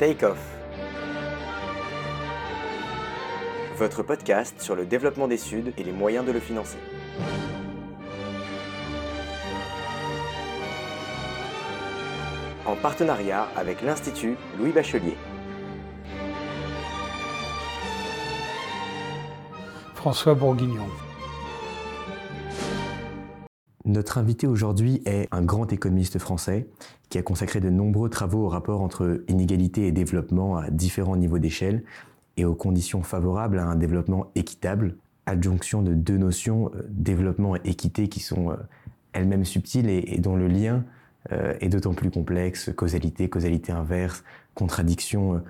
Take Off. Votre podcast sur le développement des Suds et les moyens de le financer. En partenariat avec l'Institut Louis Bachelier. François Bourguignon. Notre invité aujourd'hui est un grand économiste français qui a consacré de nombreux travaux au rapport entre inégalité et développement à différents niveaux d'échelle et aux conditions favorables à un développement équitable, adjonction de deux notions, euh, développement et équité, qui sont euh, elles-mêmes subtiles et, dont le lien euh, est d'autant plus complexe, causalité, causalité inverse, contradiction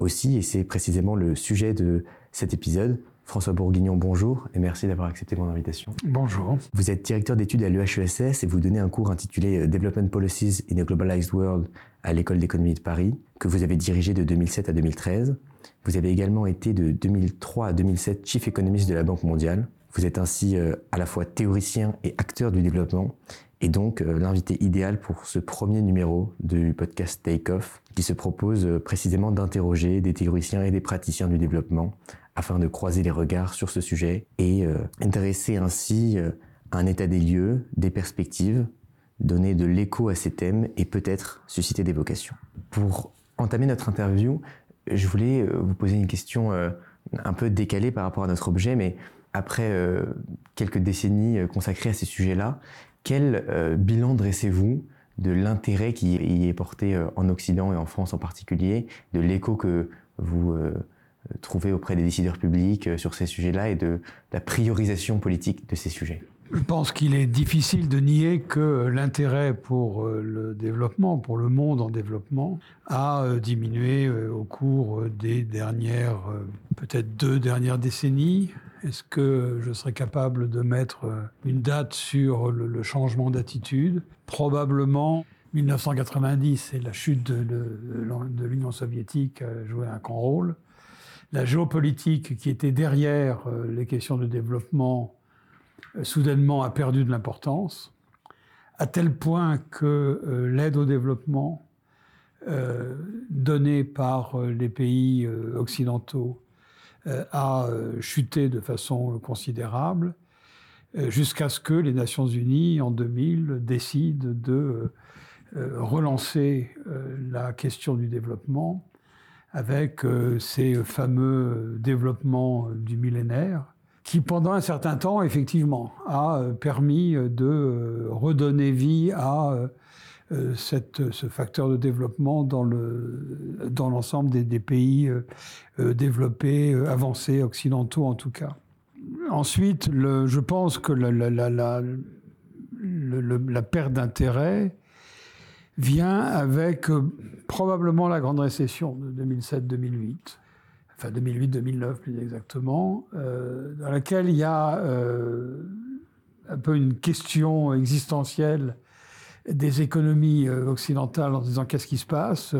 aussi, et c'est précisément le sujet de cet épisode. François Bourguignon, bonjour et merci d'avoir accepté mon invitation. Bonjour. Vous êtes directeur d'études à l'EHESS et vous donnez un cours intitulé euh, Development Policies in a Globalized World à l'École d'économie de Paris, que vous avez dirigé de 2007 à 2013. Vous avez également été de 2003 à 2007 Chief Economist de la Banque mondiale. Vous êtes ainsi euh, à la fois théoricien et acteur du développement et donc euh, l'invité idéal pour ce premier numéro du podcast Take Off qui se propose précisément d'interroger des théoriciens et des praticiens du développement afin de croiser les regards sur ce sujet et euh, intéresser ainsi euh, un état des lieux, des perspectives, donner de l'écho à ces thèmes et peut-être susciter des vocations. Pour entamer notre interview, je voulais euh, vous poser une question un peu décalée par rapport à notre objet, mais après quelques décennies consacrées à ces sujets-là, quel bilan dressez-vous de l'intérêt qui y est porté en Occident et en France en particulier, de l'écho que vous trouver auprès des décideurs publics euh, sur ces sujets-là et de la priorisation politique de ces sujets. Je pense qu'il est difficile de nier que l'intérêt pour euh, le développement, pour le monde en développement, a euh, diminué au cours des dernières, peut-être deux dernières décennies. Est-ce que je serais capable de mettre une date sur le changement d'attitude? Probablement 1990 et la chute de l'Union soviétique a joué un grand rôle la géopolitique qui était derrière euh, les questions de développement euh, soudainement a perdu de l'importance, à tel point que euh, l'aide au développement donnée par les pays occidentaux a chuté de façon considérable, jusqu'à ce que les Nations Unies, en 2000, décident de relancer la question du développement avec euh, ces fameux développements du millénaire, qui pendant un certain temps, effectivement, a euh, permis de euh, redonner vie à ce facteur de développement dans l'ensemble des, pays développés, avancés, occidentaux en tout cas. Ensuite, je pense que la perte d'intérêt vient avec euh, probablement la grande récession de 2007-2008, enfin 2008-2009 plus exactement, euh, dans laquelle il y a euh, un peu une question existentielle des économies occidentales en disant qu'est-ce qui se passe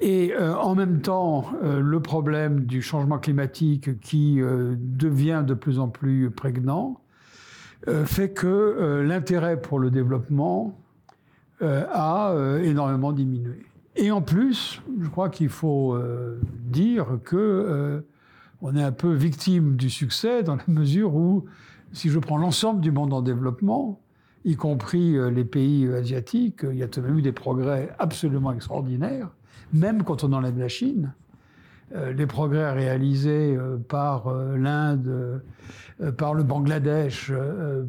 et en même temps le problème du changement climatique qui devient de plus en plus prégnant fait que l'intérêt pour le développement a euh, énormément diminué. Et en plus, je crois qu'il faut euh, dire que on est un peu victime du succès dans la mesure où, si je prends l'ensemble du monde en développement, y compris les pays asiatiques, il y a tout de même eu des progrès absolument extraordinaires, même quand on enlève la Chine. Euh, les progrès réalisés euh, par euh, l'Inde, par le Bangladesh,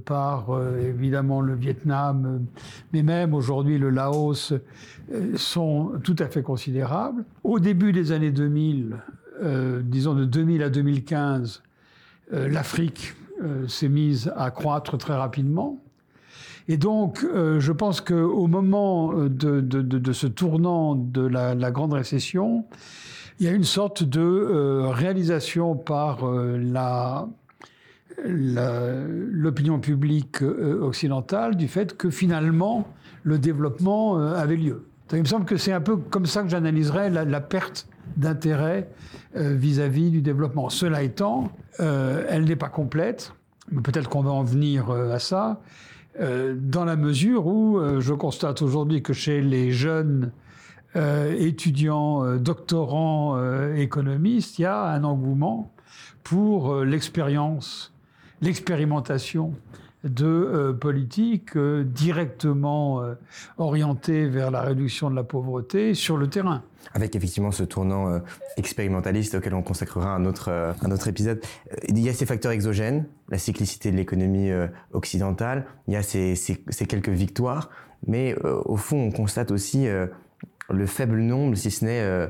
par évidemment le Vietnam, mais même aujourd'hui le Laos, sont tout à fait considérables. Au début des années 2000, disons de 2000 à 2015, l'Afrique s'est mise à croître très rapidement. Et donc, je pense qu'au moment de, ce tournant de la grande récession, il y a une sorte de euh, réalisation par euh, l'opinion publique euh, occidentale du fait que finalement le développement avait lieu. il me semble que c'est un peu comme ça que j'analyserais la, perte d'intérêt vis-à-vis du développement. Cela étant, elle n'est pas complète, mais peut-être qu'on va en venir à ça, dans la mesure où je constate aujourd'hui que chez les jeunes étudiants, doctorants, économistes, il y a un engouement pour l'expérience, l'expérimentation de euh, politique euh, directement euh, orientée vers la réduction de la pauvreté sur le terrain. Avec effectivement ce tournant expérimentaliste auquel on consacrera un autre, un autre épisode. Il y a ces facteurs exogènes, la cyclicité de l'économie occidentale, il y a ces, ces, ces quelques victoires, mais au fond on constate aussi le faible nombre, si ce n'est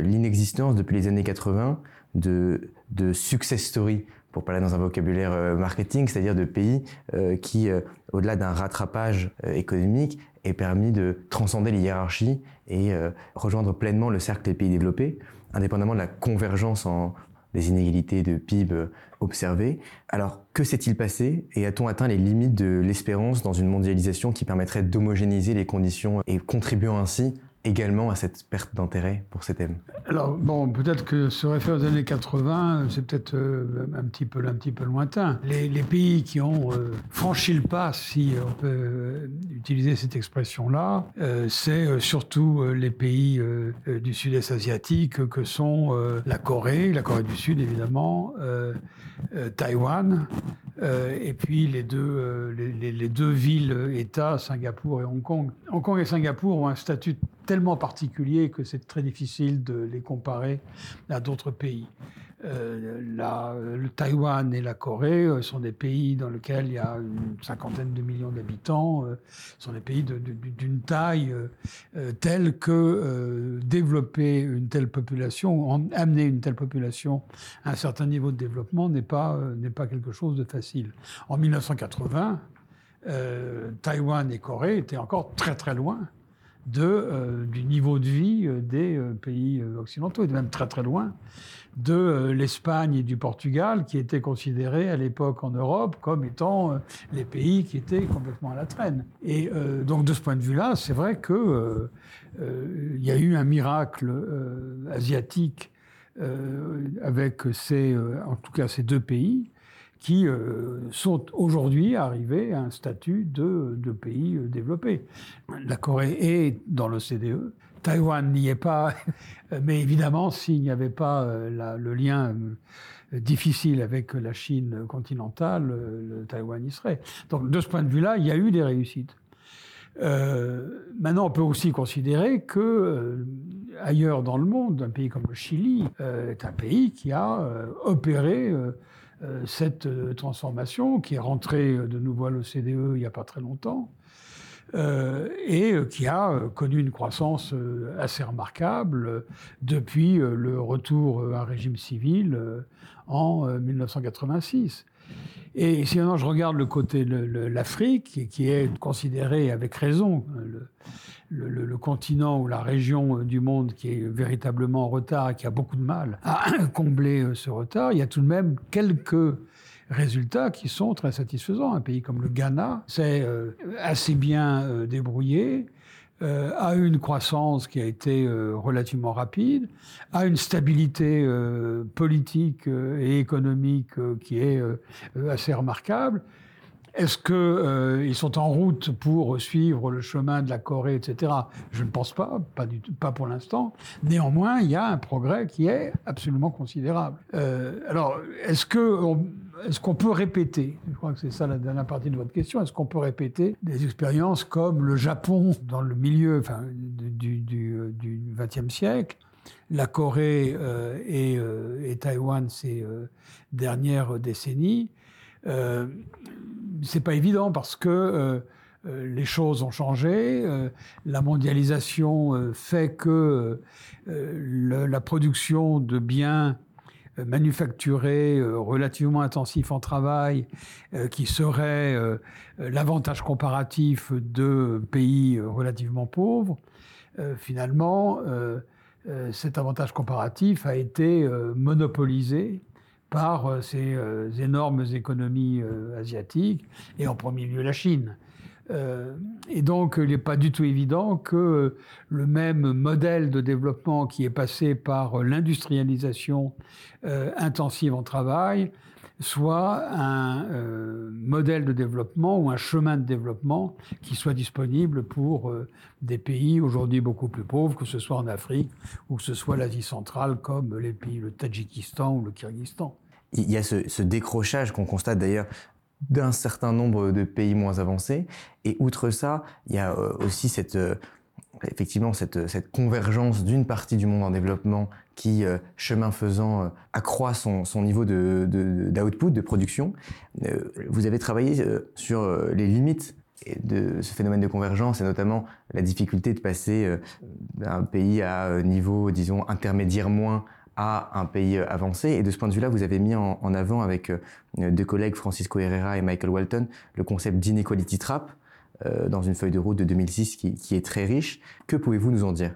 l'inexistence depuis les années 80, de, de success stories pour parler dans un vocabulaire euh, marketing, c'est-à-dire de pays euh, qui, euh, au-delà d'un rattrapage économique, aient permis de transcender les hiérarchies et rejoindre pleinement le cercle des pays développés, indépendamment de la convergence en, des inégalités de PIB observées. Alors, que s'est-il passé et a-t-on atteint les limites de l'espérance dans une mondialisation qui permettrait d'homogénéiser les conditions et contribuant ainsi également à cette perte d'intérêt pour ces thèmes Alors, bon, peut-être que se référer aux années 80, c'est peut-être euh, un, petit peu, un petit peu lointain. Les, pays qui ont euh, franchi le pas, si on peut euh, utiliser cette expression-là, c'est surtout les pays du sud-est asiatique que sont la Corée, la Corée du Sud évidemment, Taïwan, et puis les deux, les, deux villes-États, Singapour et Hong Kong. Hong Kong et Singapour ont un statut tellement particuliers que c'est très difficile de les comparer à d'autres pays. Euh, le Taïwan et la Corée euh, sont des pays dans lesquels il y a une cinquantaine de millions d'habitants, euh, sont des pays d'une taille telle que développer une telle population, amener une telle population à un certain niveau de développement n'est pas, n'est pas quelque chose de facile. En 1980, Taïwan et Corée étaient encore très très loin euh, du niveau de vie euh, des euh, pays occidentaux, et même très très loin de l'Espagne et du Portugal, qui étaient considérés à l'époque en Europe comme étant les pays qui étaient complètement à la traîne. Et donc de ce point de vue-là, c'est vrai qu'il il y a eu un miracle asiatique avec ces, en tout cas ces deux pays, qui euh, sont aujourd'hui arrivés à un statut de, de pays euh, développé. La Corée est dans l'OCDE, Taïwan n'y est pas, mais évidemment, s'il n'y avait pas euh, le lien difficile avec la Chine continentale, le Taïwan y serait. Donc, de ce point de vue-là, il y a eu des réussites. maintenant, on peut aussi considérer que ailleurs dans le monde, un pays comme le Chili est un pays qui a opéré cette euh, transformation qui est rentrée euh, de nouveau à l'OCDE il n'y a pas très longtemps. et qui a connu une croissance assez remarquable depuis le retour à un régime civil en 1986. Et si maintenant je regarde le côté de l'Afrique, qui est considéré avec raison le, continent ou la région du monde qui est véritablement en retard et qui a beaucoup de mal à combler euh, ce retard, il y a tout de même quelques résultats qui sont très satisfaisants. Un pays comme le Ghana s'est euh, assez bien euh, débrouillé, a eu une croissance qui a été relativement rapide, a une stabilité politique et économique qui est assez remarquable. Est-ce qu'ils euh, sont en route pour suivre le chemin de la Corée, etc. Je ne pense pas, pas, pour l'instant. Néanmoins, il y a un progrès qui est absolument considérable. Euh, alors, est-ce qu'on est qu'on peut répéter, je crois que c'est ça la dernière partie de votre question, est-ce qu'on peut répéter des expériences comme le Japon dans le milieu enfin, du, XXe siècle, la Corée euh, et, et, Taïwan ces dernières décennies? C'est pas évident parce que euh, euh, les choses ont changé, euh, la mondialisation fait que la production de biens manufacturés relativement intensifs en travail, qui serait l'avantage comparatif de pays relativement pauvres, finalement, cet avantage comparatif a été monopolisé par euh, ces euh, énormes économies euh, asiatiques, et en premier lieu la Chine. Et donc, il n'est pas du tout évident que le même modèle de développement qui est passé par l'industrialisation intensive en travail soit un euh, modèle de développement ou un chemin de développement qui soit disponible pour euh, des pays aujourd'hui beaucoup plus pauvres, que ce soit en Afrique ou que ce soit l'Asie centrale comme les pays, le Tadjikistan ou le Kyrgyzstan. Il y a ce, décrochage qu'on constate d'ailleurs d'un certain nombre de pays moins avancés. Et outre ça, il y a euh, aussi cette, effectivement cette, cette convergence d'une partie du monde en développement qui, euh, chemin faisant, euh, accroît son, son niveau d'output, de, de, production. Euh, vous avez travaillé sur les limites de ce phénomène de convergence et notamment la difficulté de passer d'un pays à niveau, disons, intermédiaire moins à un pays avancé. Et de ce point de vue-là, vous avez mis en, avant avec deux collègues, Francisco Herrera et Michael Walton, le concept d'inequality trap, euh, dans une feuille de route de 2006 qui, est très riche. Que pouvez-vous nous en dire?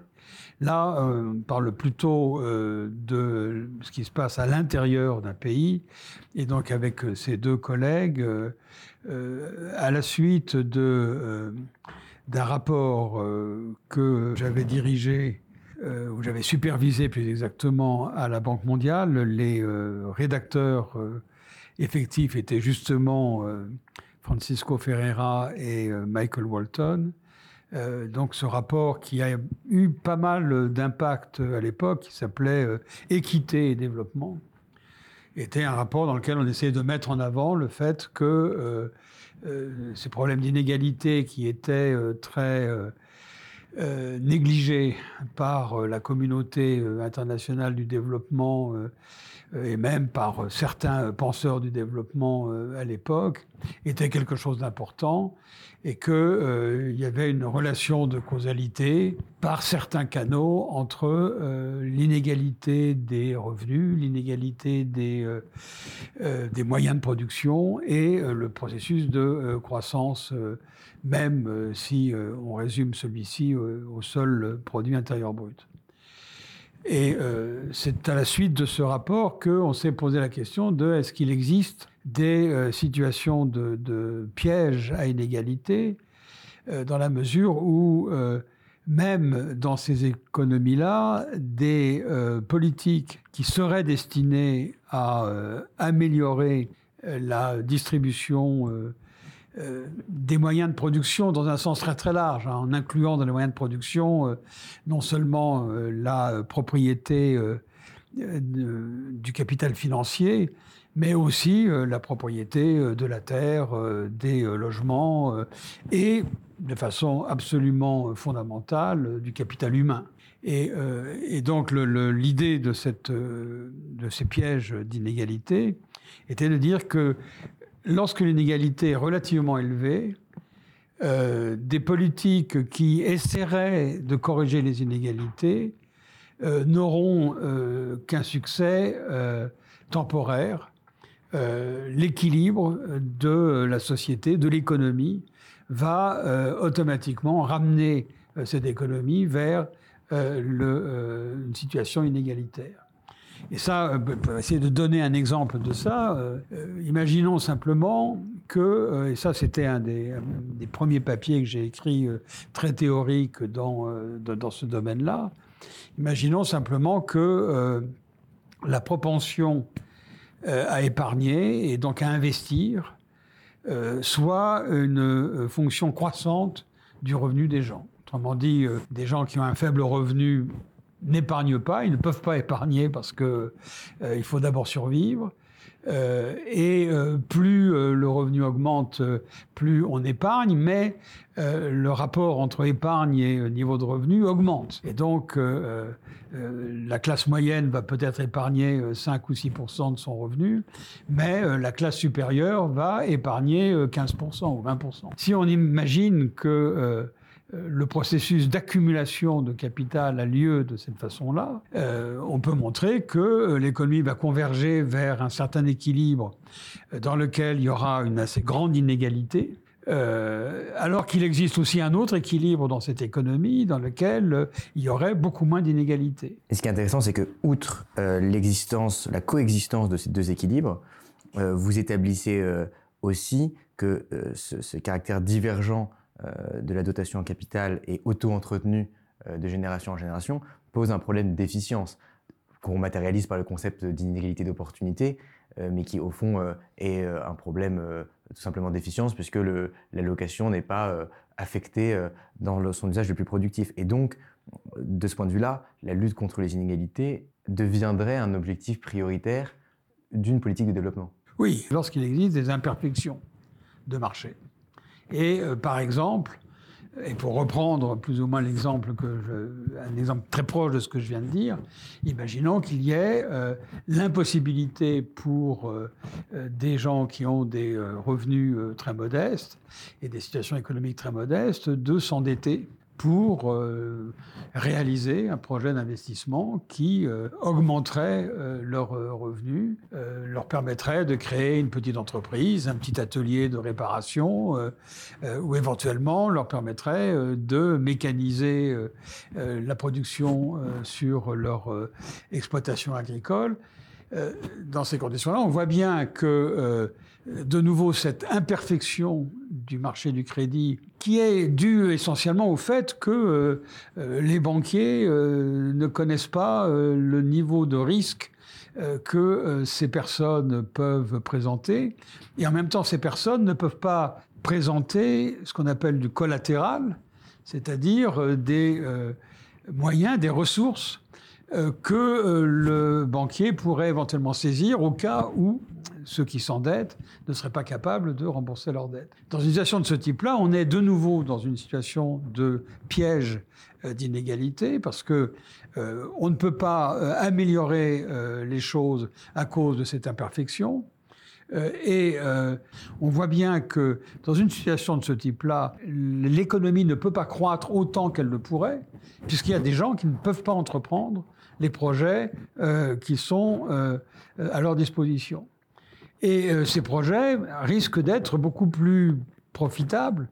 Là, euh, on parle plutôt euh, de ce qui se passe à l'intérieur d'un pays. Et donc, avec ces deux collègues, à la suite de, d'un rapport que j'avais dirigé, ou j'avais supervisé plus exactement à la Banque mondiale, les rédacteurs effectifs étaient justement Francisco Ferreira et euh, Michael Walton. Euh, donc ce rapport qui a eu pas mal d'impact à l'époque, qui s'appelait euh, Équité et développement, était un rapport dans lequel on essayait de mettre en avant le fait que ces problèmes d'inégalité qui étaient très négligés par la communauté internationale du développement euh, et même par euh, certains penseurs du développement euh, à l'époque, était quelque chose d'important et qu'il y avait une relation de causalité par certains canaux entre l'inégalité des revenus, l'inégalité des, des moyens de production et le processus de croissance, même si on résume celui-ci au seul produit intérieur brut. Et euh, c'est à la suite de ce rapport qu'on s'est posé la question de est-ce qu'il existe des euh, situations de, de, piège à inégalité euh, dans la mesure où même dans ces économies-là, des politiques qui seraient destinées à améliorer la distribution euh, des moyens de production dans un sens très très large, hein, en incluant dans les moyens de production euh, non seulement euh, la propriété du capital financier, mais aussi la propriété de la terre, des logements et de façon absolument fondamentale du capital humain. Et, donc l'idée de, cette, de ces pièges d'inégalité était de dire que lorsque l'inégalité est relativement élevée, euh, des politiques qui essaieraient de corriger les inégalités euh, n'auront euh, qu'un succès temporaire. L'équilibre de la société, de l'économie, va automatiquement ramener cette économie vers une situation inégalitaire. Et ça, euh, pour essayer de donner un exemple de ça, euh, euh, imaginons simplement que, et ça c'était un des, premiers papiers que j'ai écrit très théorique dans, dans ce domaine-là, imaginons simplement que la propension à épargner et donc à investir soit une fonction croissante du revenu des gens. Autrement dit, des gens qui ont un faible revenu n'épargnent pas, ils ne peuvent pas épargner parce que euh, il faut d'abord survivre. Euh, et euh, plus le revenu augmente, plus on épargne, mais le rapport entre épargne et niveau de revenu augmente. Et donc, la classe moyenne va peut-être épargner 5 ou 6% de son revenu, mais la classe supérieure va épargner 15% ou 20% Si on imagine que euh, le processus d'accumulation de capital a lieu de cette façon-là, euh, on peut montrer que euh, l'économie va converger vers un certain équilibre dans lequel il y aura une assez grande inégalité, alors qu'il existe aussi un autre équilibre dans cette économie dans lequel il y aurait beaucoup moins d'inégalités. Et ce qui est intéressant, c'est que, outre l'existence, la coexistence de ces deux équilibres, vous établissez aussi que ce, caractère divergent de la dotation en capital est auto-entretenu de génération en génération pose un problème d'efficience qu'on matérialise par le concept d'inégalité d'opportunité, mais qui au fond est un problème tout simplement d'efficience puisque l'allocation n'est pas affectée dans son usage le plus productif. Et donc, de ce point de vue-là, la lutte contre les inégalités deviendrait un objectif prioritaire d'une politique de développement. Oui, lorsqu'il existe des imperfections de marché. Et euh, par exemple, et pour reprendre plus ou moins l'exemple un exemple très proche de ce que je viens de dire, imaginons qu'il y ait euh, l'impossibilité pour euh, des gens qui ont des revenus très modestes et des situations économiques très modestes de s'endetter pour euh, réaliser un projet d'investissement qui euh, augmenterait euh, leurs revenus, leur permettrait de créer une petite entreprise, un petit atelier de réparation, ou éventuellement leur permettrait de mécaniser la production sur leur exploitation agricole. dans ces conditions-là, on voit bien que de nouveau cette imperfection du marché du crédit qui est due essentiellement au fait que euh, euh, les banquiers euh, ne connaissent pas le niveau de risque que ces personnes peuvent présenter. Et en même temps ces personnes ne peuvent pas présenter ce qu'on appelle du collatéral, c'est-à-dire des moyens, des ressources que le banquier pourrait éventuellement saisir au cas où ceux qui s'endettent ne seraient pas capables de rembourser leurs dettes. Dans une situation de ce type-là, on est de nouveau dans une situation de piège euh, d'inégalité parce que euh, on ne peut pas euh, améliorer les choses à cause de cette imperfection. et on voit bien que dans une situation de ce type-là, l'économie ne peut pas croître autant qu'elle le pourrait, puisqu'il y a des gens qui ne peuvent pas entreprendre les projets qui sont à leur disposition. Et euh, ces projets risquent d'être beaucoup plus profitables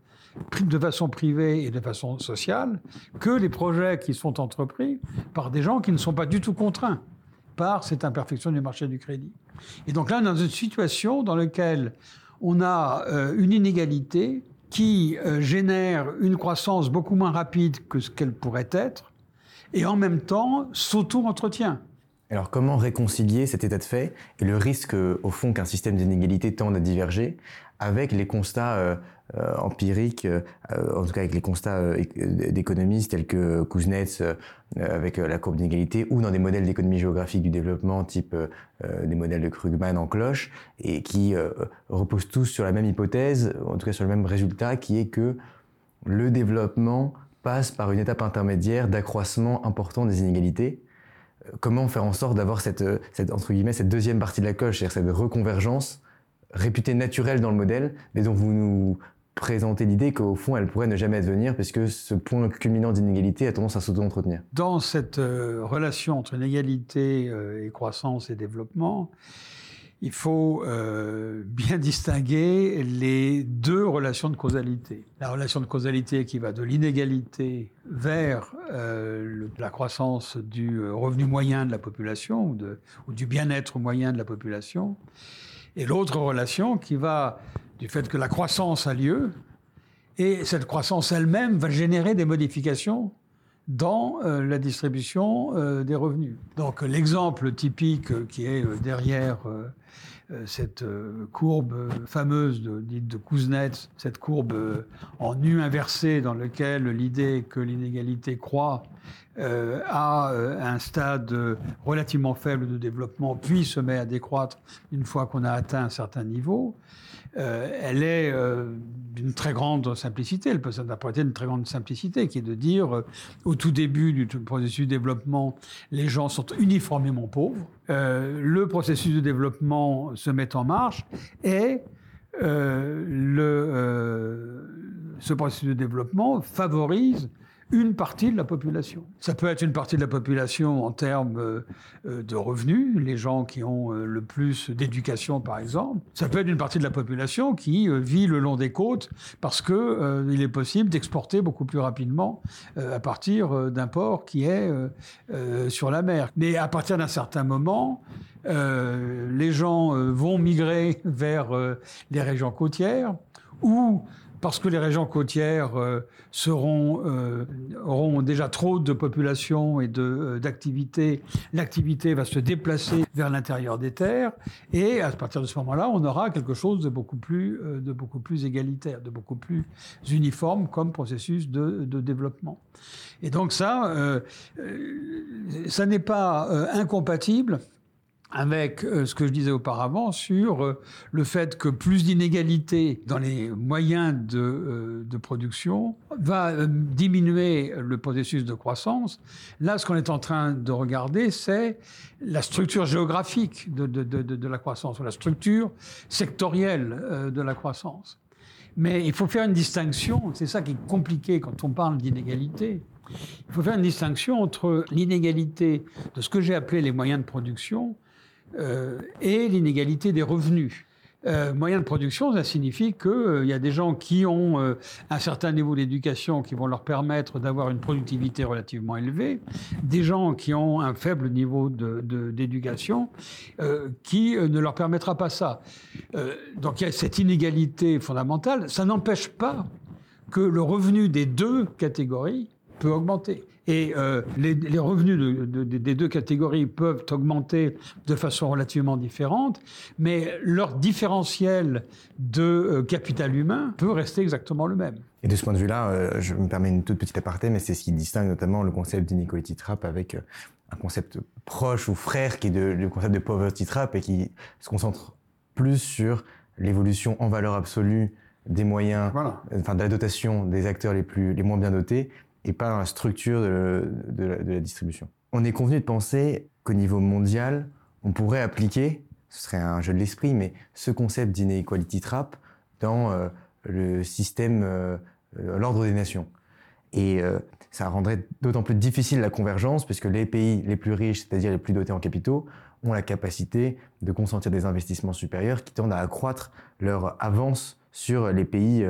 de façon privée et de façon sociale que les projets qui sont entrepris par des gens qui ne sont pas du tout contraints par cette imperfection du marché du crédit. Et donc là, dans une situation dans laquelle on a euh, une inégalité qui euh, génère une croissance beaucoup moins rapide que ce qu'elle pourrait être, et en même temps s'auto-entretient. Alors comment réconcilier cet état de fait et le risque au fond qu'un système d'inégalité tende à diverger avec les constats euh, euh, empiriques, euh, en tout cas avec les constats d'économistes tels que Kuznets avec la courbe d'inégalité ou dans des modèles d'économie géographique du développement type des modèles de Krugman en cloche et qui reposent tous sur la même hypothèse, en tout cas sur le même résultat qui est que le développement passe par une étape intermédiaire d'accroissement important des inégalités comment faire en sorte d'avoir cette, cette, entre guillemets, cette deuxième partie de la coche, c'est-à-dire cette reconvergence réputée naturelle dans le modèle, mais dont vous nous présentez l'idée qu'au fond, elle pourrait ne jamais advenir, puisque ce point culminant d'inégalité a tendance à s'auto-entretenir. Dans cette euh, relation entre inégalité euh, et croissance et développement, il faut euh, bien distinguer les deux relations de causalité. La relation de causalité qui va de l'inégalité vers euh, la croissance du euh, revenu moyen de la population ou, du bien-être moyen de la population, et l'autre relation qui va du fait que la croissance a lieu, et cette croissance elle-même va générer des modifications dans euh, la distribution euh, des revenus. Donc l'exemple typique euh, qui est derrière cette courbe fameuse de, dite de Kuznets, cette courbe en nu inversé dans laquelle l'idée que l'inégalité croît à un stade relativement faible de développement, puis se met à décroître une fois qu'on a atteint un certain niveau, euh, elle est euh, d'une très grande simplicité. Elle peut s'interpréter d'une très grande simplicité, qui est de dire, euh, au tout début du processus de développement, les gens sont uniformément pauvres. le processus de développement se met en marche et ce processus de développement favorise une partie de la population. Ça peut être une partie de la population en termes euh, euh, de revenus, les gens qui ont euh, le plus d'éducation par exemple. Ça peut être une partie de la population qui vit le long des côtes parce que il est possible d'exporter beaucoup plus rapidement à partir d'un port qui est sur la mer. Mais à partir d'un certain moment, les gens vont migrer vers les régions côtières ou parce que les régions côtières euh, seront, euh, auront déjà trop de population et d'activité, l'activité va se déplacer vers l'intérieur des terres, et à partir de ce moment-là, on aura quelque chose de beaucoup plus, de beaucoup plus égalitaire, de beaucoup plus uniforme comme processus de, de développement. Et donc ça, ça n'est pas incompatible avec euh, ce que je disais auparavant sur euh, le fait que plus d'inégalités dans les moyens de, euh, production va diminuer le processus de croissance. Là, ce qu'on est en train de regarder, c'est la structure géographique de, de, la croissance, ou la structure sectorielle de la croissance. Mais il faut faire une distinction, c'est ça qui est compliqué quand on parle d'inégalité. Il faut faire une distinction entre l'inégalité de ce que j'ai appelé les moyens de production, et l'inégalité des revenus. Euh, moyen de production, ça signifie qu'il euh, y a des gens qui ont euh, un certain niveau d'éducation qui vont leur permettre d'avoir une productivité relativement élevée, des gens qui ont un faible niveau d'éducation qui ne leur permettra pas ça. donc il y a cette inégalité fondamentale. Ça n'empêche pas que le revenu des deux catégories peut augmenter. Et euh, les, revenus des deux catégories peuvent augmenter de façon relativement différente, mais leur différentiel de euh, capital humain peut rester exactement le même. Et de ce point de vue-là, euh, je me permets une toute petite aparté, mais c'est ce qui distingue notamment le concept d'inequality trap avec un concept proche ou frère qui est le concept de poverty trap et qui se concentre plus sur l'évolution en valeur absolue des moyens, enfin de la dotation des acteurs les plus les moins bien dotés et pas dans la structure de, la, distribution. On est convenu de penser qu'au niveau mondial, on pourrait appliquer, ce serait un jeu de l'esprit, mais ce concept d'inequality trap dans euh, le système, euh, euh, l'ordre des nations. Et ça rendrait d'autant plus difficile la convergence, puisque les pays les plus riches, c'est-à-dire les plus dotés en capitaux, ont la capacité de consentir des investissements supérieurs qui tendent à accroître leur avance sur les pays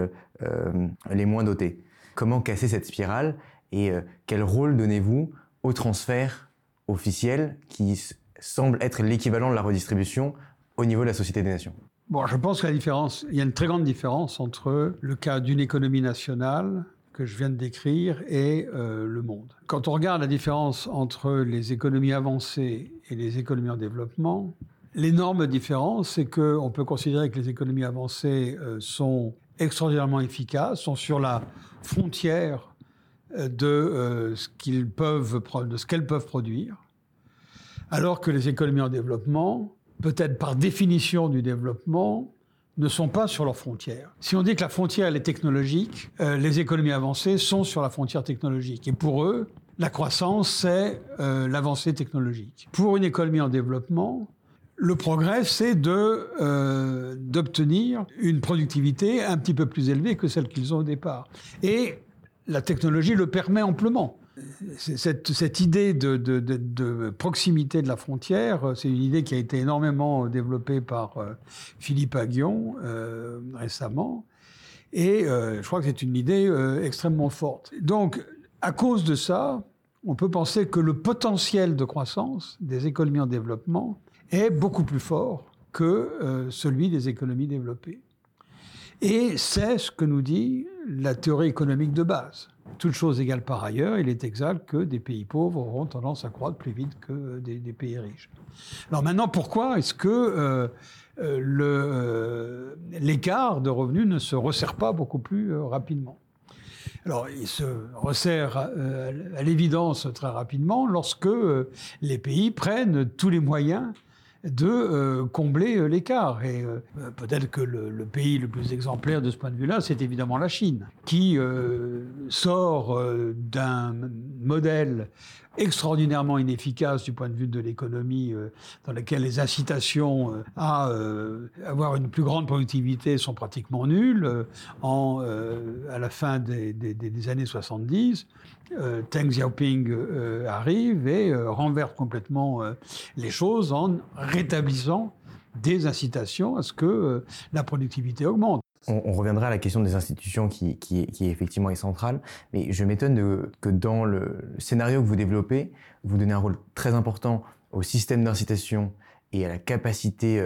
les moins dotés. Comment casser cette spirale et euh, quel rôle donnez-vous au transfert officiel qui semble être l'équivalent de la redistribution au niveau de la Société des Nations? Bon, je pense il y a une très grande différence entre le cas d'une économie nationale que je viens de décrire et euh, le monde. Quand on regarde la différence entre les économies avancées et les économies en développement, l'énorme différence, c'est qu'on peut considérer que les économies avancées euh, sont extraordinairement efficaces, sont sur la frontière euh, de euh, peuvent de ce qu'elles peuvent produire, alors que les économies en développement, peut-être par définition du développement, ne sont pas sur leurs frontières. Si on dit que la frontière est technologique, euh, les économies avancées sont sur la frontière technologique. Et pour eux, la croissance, c'est l'avancée technologique. Pour une économie en développement, le progrès, c'est euh, d'obtenir une productivité un petit peu plus élevée que celle qu'ils ont au départ. Et la technologie le permet amplement. Cette, cette idée de, de, de, proximité de la frontière, c'est une idée qui a été énormément développée par euh, Philippe Aguillon euh, récemment. Et je crois que c'est une idée extrêmement forte. Donc, à cause de ça, on peut penser que le potentiel de croissance des économies en développement est beaucoup plus fort que euh, celui des économies développées. Et c'est ce que nous dit la théorie économique de base. Toute chose égale par ailleurs, il est exact que des pays pauvres auront tendance à croître plus vite que des, pays riches. Alors maintenant, pourquoi est-ce que euh, euh, l'écart de revenus ne se resserre pas beaucoup plus rapidement? Alors, il se resserre à l'évidence très rapidement lorsque les pays prennent tous les moyens de euh, combler euh, l'écart. Et euh, peut-être que le, pays le plus exemplaire de ce point de vue-là, c'est évidemment la Chine, qui sort d'un modèle extraordinairement inefficace du point de vue de l'économie, dans lequel les incitations à avoir une plus grande productivité sont pratiquement nulles. À la fin des années 70, euh, Deng Xiaoping euh, arrive et euh, renverse complètement les choses en rétablissant des incitations à ce que la productivité augmente. On, reviendra à la question des institutions qui, qui, effectivement est centrale, mais je m'étonne que dans le scénario que vous développez, vous donnez un rôle très important au système d'incitation et à la capacité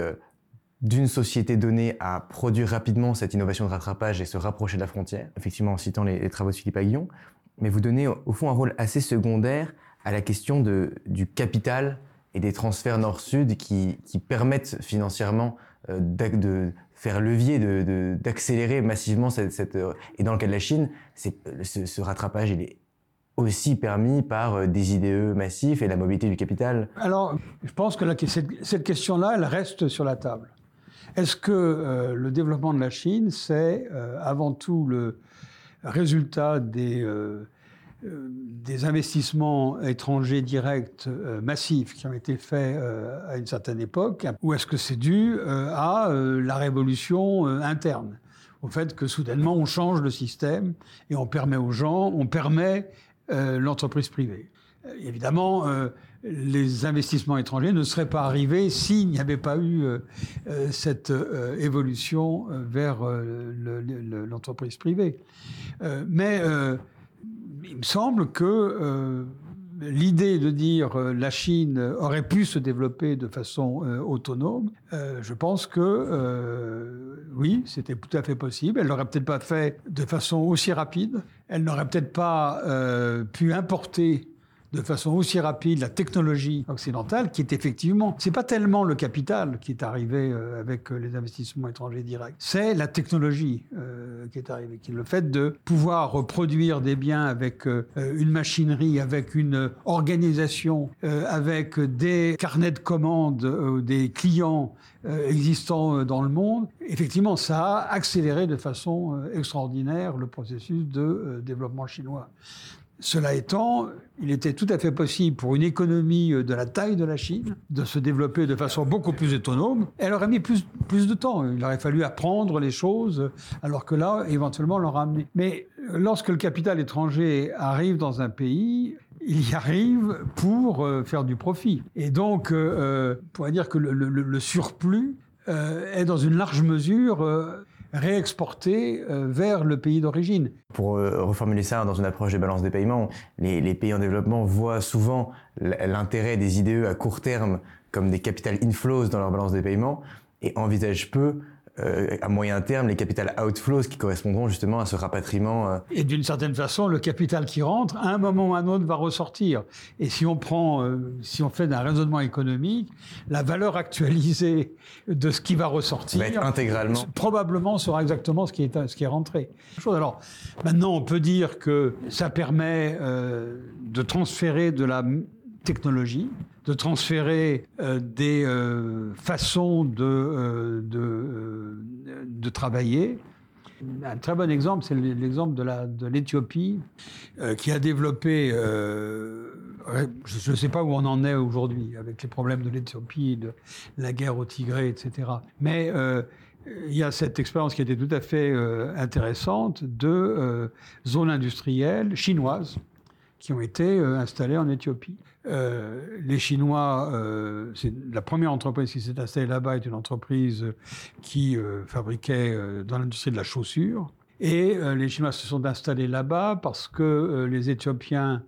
d'une société donnée à produire rapidement cette innovation de rattrapage et se rapprocher de la frontière, effectivement en citant les, travaux de Philippe Aguillon, mais vous donnez au fond un rôle assez secondaire à la question de, du capital et des transferts nord-sud qui, permettent financièrement euh, de faire levier, d'accélérer de, massivement cette, euh, Et dans le cas de la Chine, ce, rattrapage, il est aussi permis par euh, des IDE massifs et la mobilité du capital Alors, je pense que cette, question-là, elle reste sur la table. Est-ce que le développement de la Chine, c'est avant tout le résultat des, des investissements étrangers directs massifs qui ont été faits à une certaine époque, ou est-ce que c'est dû à la révolution interne? Au fait que soudainement on change le système et on permet aux gens, on permet euh, l'entreprise privée. Euh, évidemment, euh, les investissements étrangers ne seraient pas arrivés s'il n'y avait pas eu cette évolution vers l'entreprise privée. mais il me semble que l'idée de dire la Chine aurait pu se développer de façon autonome, je pense que oui, c'était tout à fait possible. Elle l'aurait peut-être pas fait de façon aussi rapide elle n'aurait peut-être pas euh, pu importer de façon aussi rapide la technologie occidentale, qui est effectivement, c'est pas tellement le capital qui est arrivé euh, avec euh, les investissements étrangers directs, c'est la technologie qui est arrivée, qui est le fait de pouvoir reproduire des biens avec une machinerie, avec une organisation, avec des carnets de commandes, des clients euh, existants euh, dans le monde, effectivement, ça a accéléré de façon euh, extraordinaire le processus de développement chinois. Cela étant, il était tout à fait possible pour une économie de la taille de la Chine de se développer de façon beaucoup plus autonome. Elle aurait mis plus, plus de temps. Il aurait fallu apprendre les choses, alors que là, éventuellement, on l'aurait amené. Mais lorsque le capital étranger arrive dans un pays, il y arrive pour euh, faire du profit. Et donc, euh, euh, on pourrait dire que le, surplus est dans une large mesure réexporté vers le pays d'origine. Pour reformuler ça dans une approche des balances des paiements, les, les pays en développement voient souvent l'intérêt des IDE à court terme comme des capital inflows dans leur balance des paiements et envisagent peu euh, à moyen terme les capital outflows qui correspondront justement à ce rapatriement. Euh. Et d'une certaine façon, le capital qui rentre, à un moment ou à un autre, va ressortir. Et si on prend, euh, si on fait un raisonnement économique, la valeur actualisée de ce qui va ressortir, va être intégralement, probablement sera exactement ce qui est ce qui est rentré. Alors maintenant, on peut dire que ça permet de transférer de la technologie, de transférer euh, des euh, façons de, euh, de, de, travailler. Un très bon exemple, c'est l'exemple de l'Éthiopie, qui a développé, je ne sais pas où on en est aujourd'hui avec les problèmes de l'Éthiopie, de la guerre au Tigré, etc. Mais il y a cette expérience qui était tout à fait intéressante de zones industrielles chinoises qui ont été installées en Éthiopie. Euh, les Chinois, euh, la première entreprise qui s'est installée là-bas est une entreprise qui euh, fabriquait dans l'industrie de la chaussure. Et les Chinois se sont installés là-bas parce que les Éthiopiens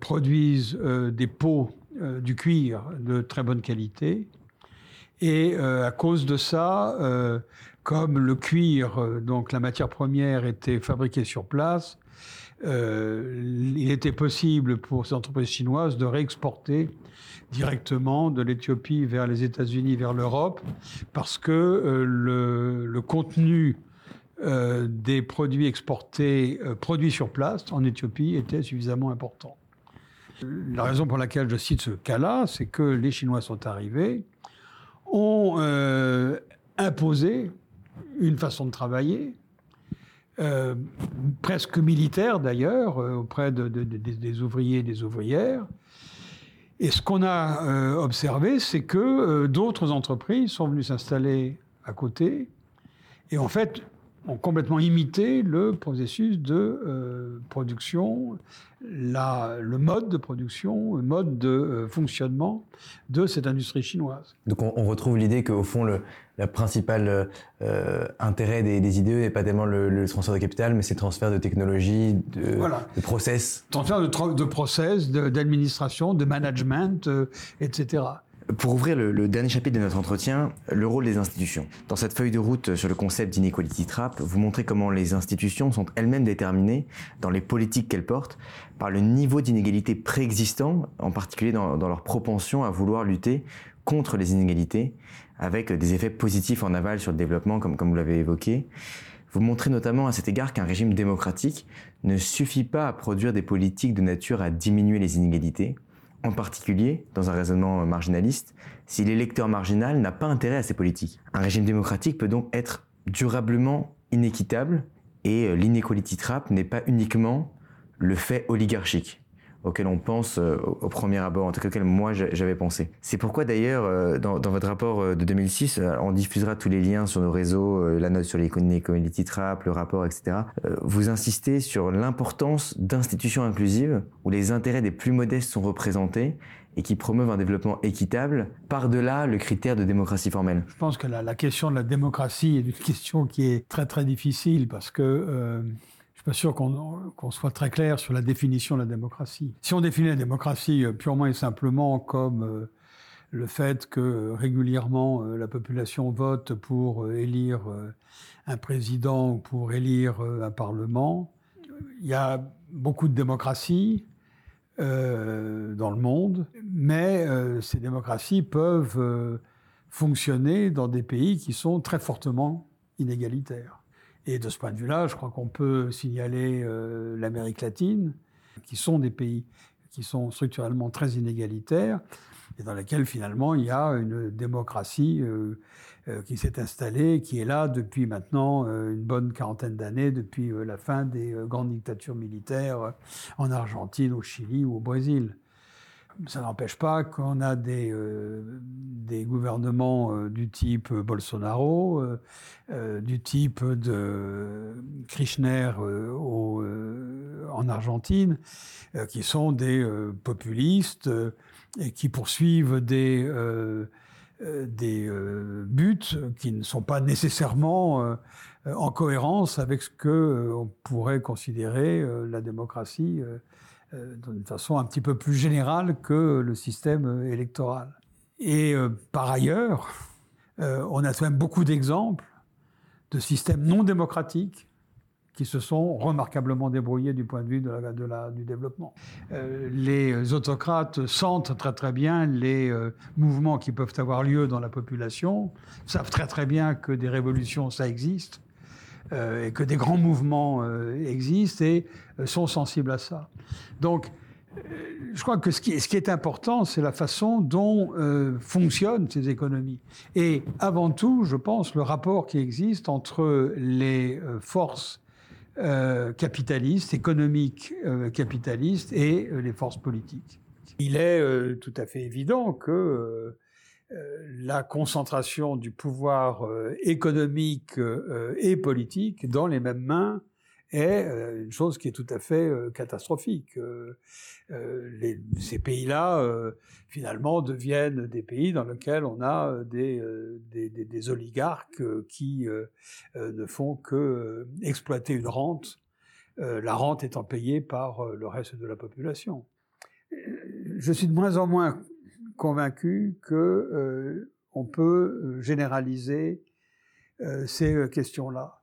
produisent des pots du cuir de très bonne qualité. Et à cause de ça, comme le cuir, donc la matière première, était fabriquée sur place, euh, il était possible pour ces entreprises chinoises de réexporter directement de l'Éthiopie vers les États-Unis, vers l'Europe, parce que euh, le, contenu euh, des produits exportés, produits sur place en Éthiopie, était suffisamment important. La raison pour laquelle je cite ce cas-là, c'est que les Chinois sont arrivés, ont imposé une façon de travailler, euh, presque militaire d'ailleurs, euh, auprès de, des ouvriers et des ouvrières. Et ce qu'on a euh, observé, c'est que d'autres entreprises sont venues s'installer à côté et en fait ont complètement imité le processus de production, la, le mode de production, le mode de fonctionnement de cette industrie chinoise. Donc on, on retrouve l'idée qu'au fond, le, le principal euh, intérêt des, des IDE n'est pas tellement le, transfert de capital, mais c'est le transfert de technologie, de, de process. Transfert de, de process, d'administration, de, management, euh, etc. Pour ouvrir le, dernier chapitre de notre entretien, le rôle des institutions. Dans cette feuille de route sur le concept d'inequality trap, vous montrez comment les institutions sont elles-mêmes déterminées, dans les politiques qu'elles portent, par le niveau d'inégalité préexistant, en particulier dans, dans leur propension à vouloir lutter contre les inégalités, avec des effets positifs en aval sur le développement, comme, vous l'avez évoqué. Vous montrez notamment à cet égard qu'un régime démocratique ne suffit pas à produire des politiques de nature à diminuer les inégalités, en particulier dans un raisonnement marginaliste, si l'électeur marginal n'a pas intérêt à ces politiques. Un régime démocratique peut donc être durablement inéquitable et l'inequality trap n'est pas uniquement le fait oligarchique auquel on pense euh, au premier abord, en tout cas auquel moi j'avais pensé. C'est pourquoi d'ailleurs, euh, dans, votre rapport euh, de 2006, on diffusera tous les liens sur nos réseaux, la note sur les community trap, le rapport, etc. Vous insistez sur l'importance d'institutions inclusives où les intérêts des plus modestes sont représentés et qui promeuvent un développement équitable par-delà le critère de démocratie formelle. Je pense que la, question de la démocratie est une question qui est très très difficile parce que pas sûr qu'on soit très clair sur la définition de la démocratie. Si on définit la démocratie euh, purement et simplement comme euh, le fait que régulièrement euh, la population vote pour élire un président ou pour élire un parlement, il y a beaucoup de démocraties dans le monde, mais ces démocraties peuvent fonctionner dans des pays qui sont très fortement inégalitaires. Et de ce point de vue-là, je crois qu'on peut signaler euh, l'Amérique latine, qui sont des pays qui sont structurellement très inégalitaires et dans lesquels finalement il y a une démocratie euh, euh, qui s'est installée, qui est là depuis maintenant une bonne quarantaine d'années, depuis la fin des grandes dictatures militaires en Argentine, au Chili ou au Brésil ça n'empêche pas qu'on a des, euh, des gouvernements euh, du type Bolsonaro, euh, du type de Kirchner en Argentine, qui sont des populistes et qui poursuivent des, des buts qui ne sont pas nécessairement en cohérence avec ce qu'on pourrait considérer la démocratie d'une façon un petit peu plus générale que le système électoral. Et euh, par ailleurs, euh, on a quand même beaucoup d'exemples de systèmes non démocratiques qui se sont remarquablement débrouillés du point de vue de la, du développement. les autocrates sentent très très bien les mouvements qui peuvent avoir lieu dans la population, savent très très bien que des révolutions, ça existe, euh, et que des grands mouvements euh, existent et euh, sont sensibles à ça. Donc, je crois que ce qui est, important, c'est la façon dont fonctionnent ces économies. Et avant tout, je pense, le rapport qui existe entre les forces capitalistes, économiques capitalistes et les forces politiques. Il est tout à fait évident que euh, la concentration du pouvoir euh, économique euh, et politique dans les mêmes mains est une chose qui est tout à fait catastrophique. ces pays-là, finalement, deviennent des pays dans lesquels on a des, des, oligarques qui ne font que exploiter une rente, la rente étant payée par le reste de la population. Je suis de moins en moins convaincu que euh, on peut euh, généraliser euh, ces questions-là.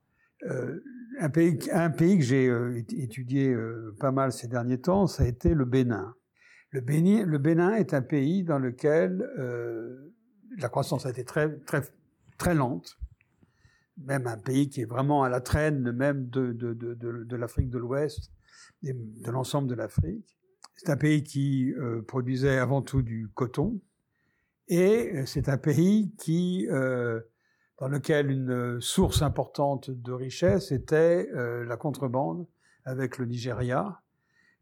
un, pays, un pays que j'ai étudié pas mal ces derniers temps, ça a été le Bénin. Le Bénin, est un pays dans lequel la croissance a été très, très, très lente, même un pays qui est vraiment à la traîne même de, de, l'Afrique de l'Ouest, de l'ensemble de l'Afrique. C'est un pays qui euh, produisait avant tout du coton, et euh, c'est un pays euh, dans lequel une source importante de richesse était la contrebande avec le Nigeria,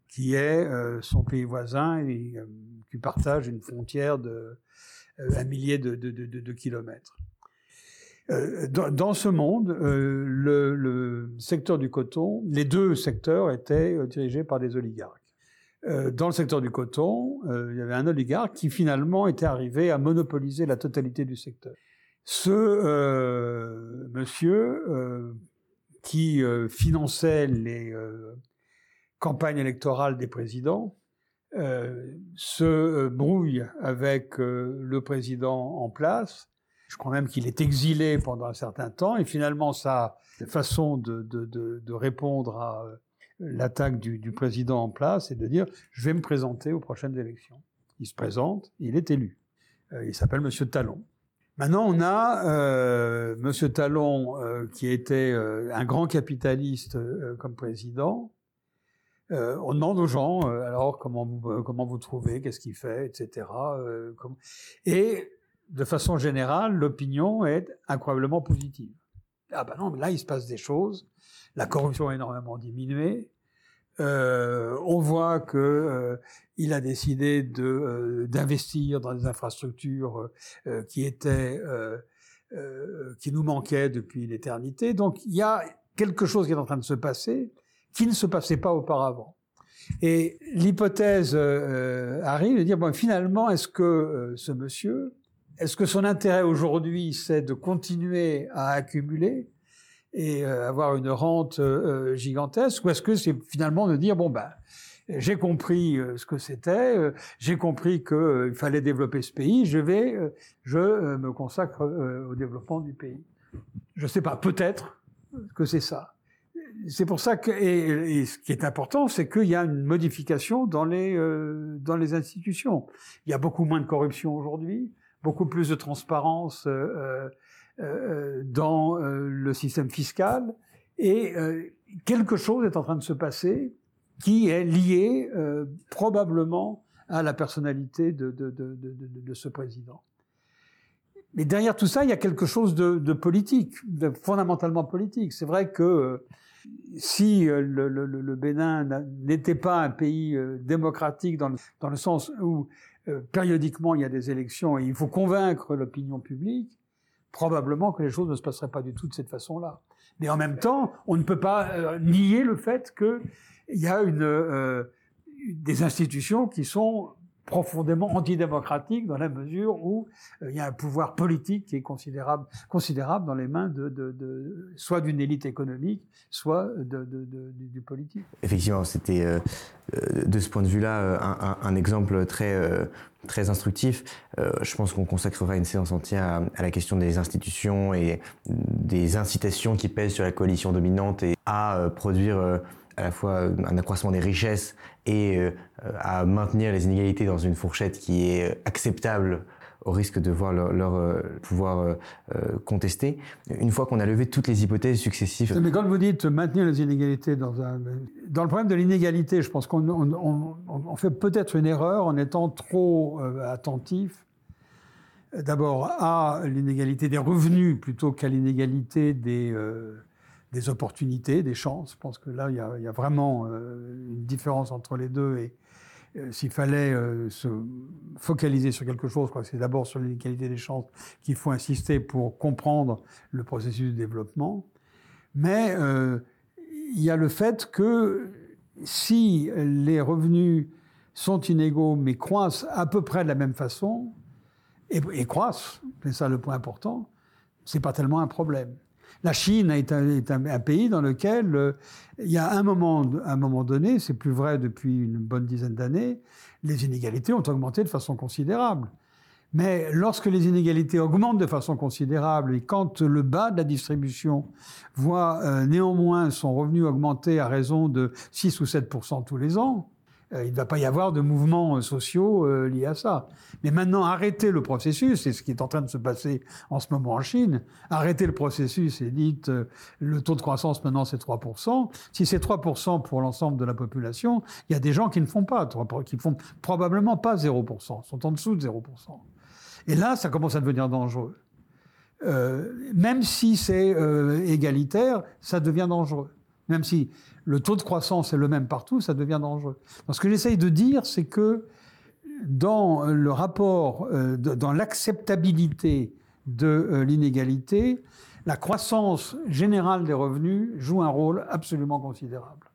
qui est son pays voisin et qui partage une frontière de un millier de, kilomètres. Dans, ce monde, le, secteur du coton, les deux secteurs étaient dirigés par des oligarques. Euh, dans le secteur du coton, euh, il y avait un oligarque qui finalement était arrivé à monopoliser la totalité du secteur. Ce euh, monsieur qui finançait les campagnes électorales des présidents se brouille avec le président en place. Je crois même qu'il est exilé pendant un certain temps et finalement sa façon de, de, de répondre à l'attaque du, président en place est de dire je vais me présenter aux prochaines élections. Il se présente, il est élu. il s'appelle Monsieur Talon. Maintenant, on a euh, Monsieur Talon, euh, qui était euh, un grand capitaliste euh, comme président. Euh, on demande aux gens, alors comment vous comment vous trouvez, qu'est-ce qu'il fait, etc. Et de façon générale, l'opinion est incroyablement positive. Ah ben non, là il se passe des choses. La corruption a énormément diminué. Euh, on voit que euh, il a décidé euh, d'investir dans des infrastructures qui étaient qui nous manquaient depuis l'éternité. Donc il y a quelque chose qui est en train de se passer qui ne se passait pas auparavant. Et l'hypothèse arrive de dire bon finalement est-ce que ce monsieur est-ce que son intérêt aujourd'hui c'est de continuer à accumuler et euh, avoir une rente euh, gigantesque, ou est-ce que c'est finalement de dire bon ben j'ai compris euh, ce que c'était, j'ai compris qu'il fallait développer ce pays, je vais, je me consacre au développement du pays. Je sais pas, peut-être que c'est ça. C'est pour ça que et, ce qui est important, c'est qu'il y a une modification dans les dans les institutions. Il y a beaucoup moins de corruption aujourd'hui, beaucoup plus de transparence. Euh, euh, dans euh, le système fiscal et euh, quelque chose est en train de se passer qui est lié probablement à la personnalité de, ce président. Mais derrière tout ça, il y a quelque chose de, politique, fondamentalement politique. C'est vrai que si le, le, le Bénin n'était pas un pays démocratique dans le, dans le sens où périodiquement il y a des élections et il faut convaincre l'opinion publique, probablement que les choses ne se passeraient pas du tout de cette façon-là. Mais en même temps, on ne peut pas euh, nier le fait qu'il y a une, euh, des institutions qui sont profondément antidémocratique dans la mesure où euh, il y a un pouvoir politique qui est considérable, considérable dans les mains de, de, soit d'une élite économique, soit du politique. Effectivement, c'était euh, euh, de ce point de vue-là un, exemple très très instructif. je pense qu'on consacrera une séance entière à, la question des institutions et des incitations qui pèsent sur la coalition dominante et à produire à la fois un accroissement des richesses et euh, à maintenir les inégalités dans une fourchette qui est acceptable au risque de voir leur, euh, pouvoir euh, contester. Une fois qu'on a levé toutes les hypothèses successives. Mais quand vous dites maintenir les inégalités dans un, dans le problème de l'inégalité, je pense qu'on on, on, fait peut-être une erreur en étant trop attentif. D'abord à l'inégalité des revenus plutôt qu'à l'inégalité des des opportunités, des chances. Je pense que là, il y a, vraiment euh, une différence entre les deux. Et euh, s'il fallait euh, se focaliser sur quelque chose, c'est d'abord sur l'inégalité des chances qu'il faut insister pour comprendre le processus de développement. Mais il y a le fait que si les revenus sont inégaux mais croissent à peu près de la même façon, et, et croissent, c'est ça le point important, c'est pas tellement un problème. La Chine est un, pays dans lequel euh, il y a un moment, un moment donné, c'est plus vrai depuis une bonne dizaine d'années, les inégalités ont augmenté de façon considérable. Mais lorsque les inégalités augmentent de façon considérable et quand le bas de la distribution voit euh, néanmoins son revenu augmenter à raison de 6 ou 7 tous les ans, il ne va pas y avoir de mouvements euh, sociaux euh, liés à ça. Mais maintenant, arrêter le processus, c'est ce qui est en train de se passer en ce moment en Chine, arrêter le processus et dites le taux de croissance maintenant c'est 3%. Si c'est 3% pour l'ensemble de la population, il y a des gens qui ne font pas, qui font probablement pas 0%, sont en dessous de 0%. Et là, ça commence à devenir dangereux. Euh, même si c'est euh, égalitaire, ça devient dangereux. Même si le taux de croissance est le même partout, ça devient dangereux. Ce que j'essaye de dire, c'est que dans le rapport, euh, dans l'acceptabilité de euh, l'inégalité, la croissance générale des revenus joue un rôle absolument considérable.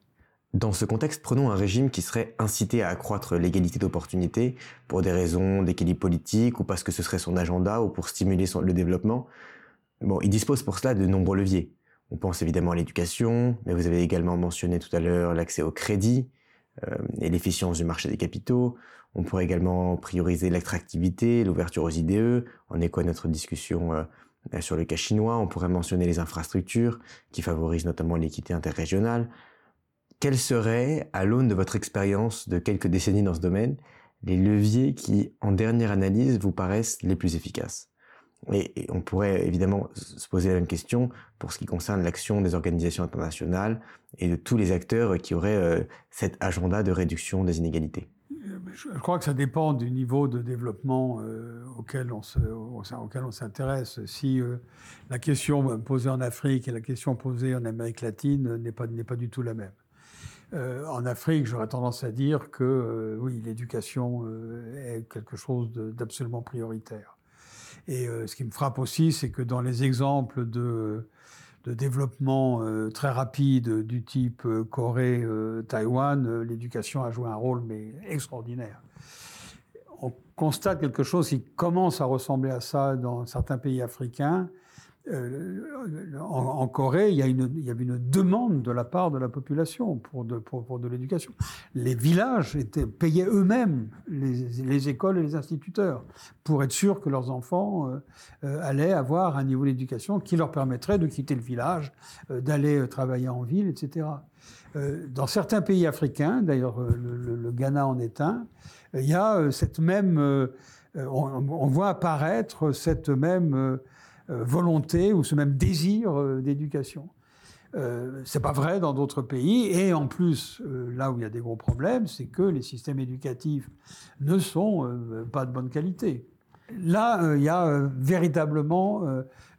Dans ce contexte, prenons un régime qui serait incité à accroître l'égalité d'opportunités pour des raisons d'équilibre politique ou parce que ce serait son agenda ou pour stimuler le développement. Bon, il dispose pour cela de nombreux leviers. On pense évidemment à l'éducation, mais vous avez également mentionné tout à l'heure l'accès au crédit, et l'efficience du marché des capitaux. On pourrait également prioriser l'attractivité, l'ouverture aux IDE, en écho à notre discussion sur le cas chinois. On pourrait mentionner les infrastructures, qui favorisent notamment l'équité interrégionale. Quels seraient, à l'aune de votre expérience de quelques décennies dans ce domaine, les leviers qui, en dernière analyse, vous paraissent les plus efficaces? Et, on pourrait évidemment se poser la même question pour ce qui concerne l'action des organisations internationales et de tous les acteurs qui auraient euh, cet agenda de réduction des inégalités. Je crois que ça dépend du niveau de développement euh, auquel on s'intéresse. Si euh, la question posée en Afrique et la question posée en Amérique latine n'est pas, pas du tout la même. en Afrique, j'aurais tendance à dire que oui, l'éducation est quelque chose d'absolument prioritaire. Et euh, ce qui me frappe aussi, c'est que dans les exemples de, développement euh, très rapide du type euh, Corée, Taïwan, l'éducation a joué un rôle mais extraordinaire. On constate quelque chose qui commence à ressembler à ça dans certains pays africains, euh, en, Corée, il y, a une, avait une demande de la part de la population pour de, l'éducation. Les villages payaient eux-mêmes les, les, écoles et les instituteurs pour être sûrs que leurs enfants euh, euh, allaient avoir un niveau d'éducation qui leur permettrait de quitter le village, d'aller travailler en ville, etc. dans certains pays africains, d'ailleurs le, Ghana en est un, il y a cette même, on, voit apparaître cette même volonté ou ce même désir euh, d'éducation. Euh, c'est pas vrai dans d'autres pays. Et en plus, euh, là où il y a des gros problèmes, c'est que les systèmes éducatifs ne sont pas de bonne qualité. Là, il y a véritablement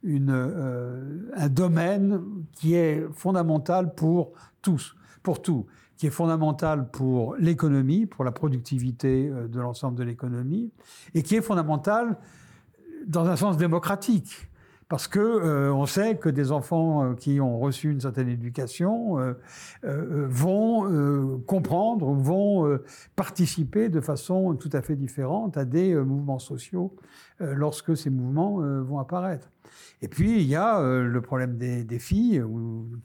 un domaine qui est fondamental pour tous, pour tout, qui est fondamental pour l'économie, pour la productivité de l'ensemble de l'économie, et qui est fondamental dans un sens démocratique parce que euh, on sait que des enfants euh, qui ont reçu une certaine éducation euh, vont comprendre, vont participer de façon tout à fait différente à des mouvements sociaux lorsque ces mouvements vont apparaître. Et puis, il y a euh, le problème des, filles,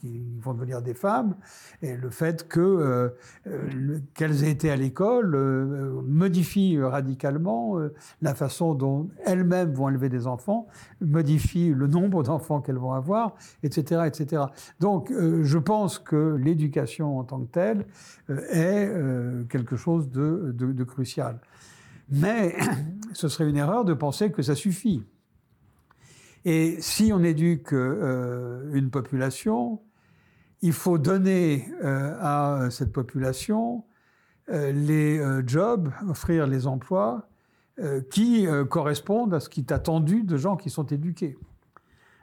qui vont devenir des femmes, et le fait que euh, euh, qu'elles aient été à l'école modifie radicalement la façon dont elles-mêmes vont élever des enfants, modifie le nombre d'enfants qu'elles vont avoir, etc., etc. Donc, je pense que l'éducation en tant que telle est quelque chose de crucial. Mais ce serait une erreur de penser que ça suffit. Et si on éduque euh, une population, il faut donner euh, à cette population euh, les jobs, offrir les emplois qui correspondent à ce qui est attendu de gens qui sont éduqués.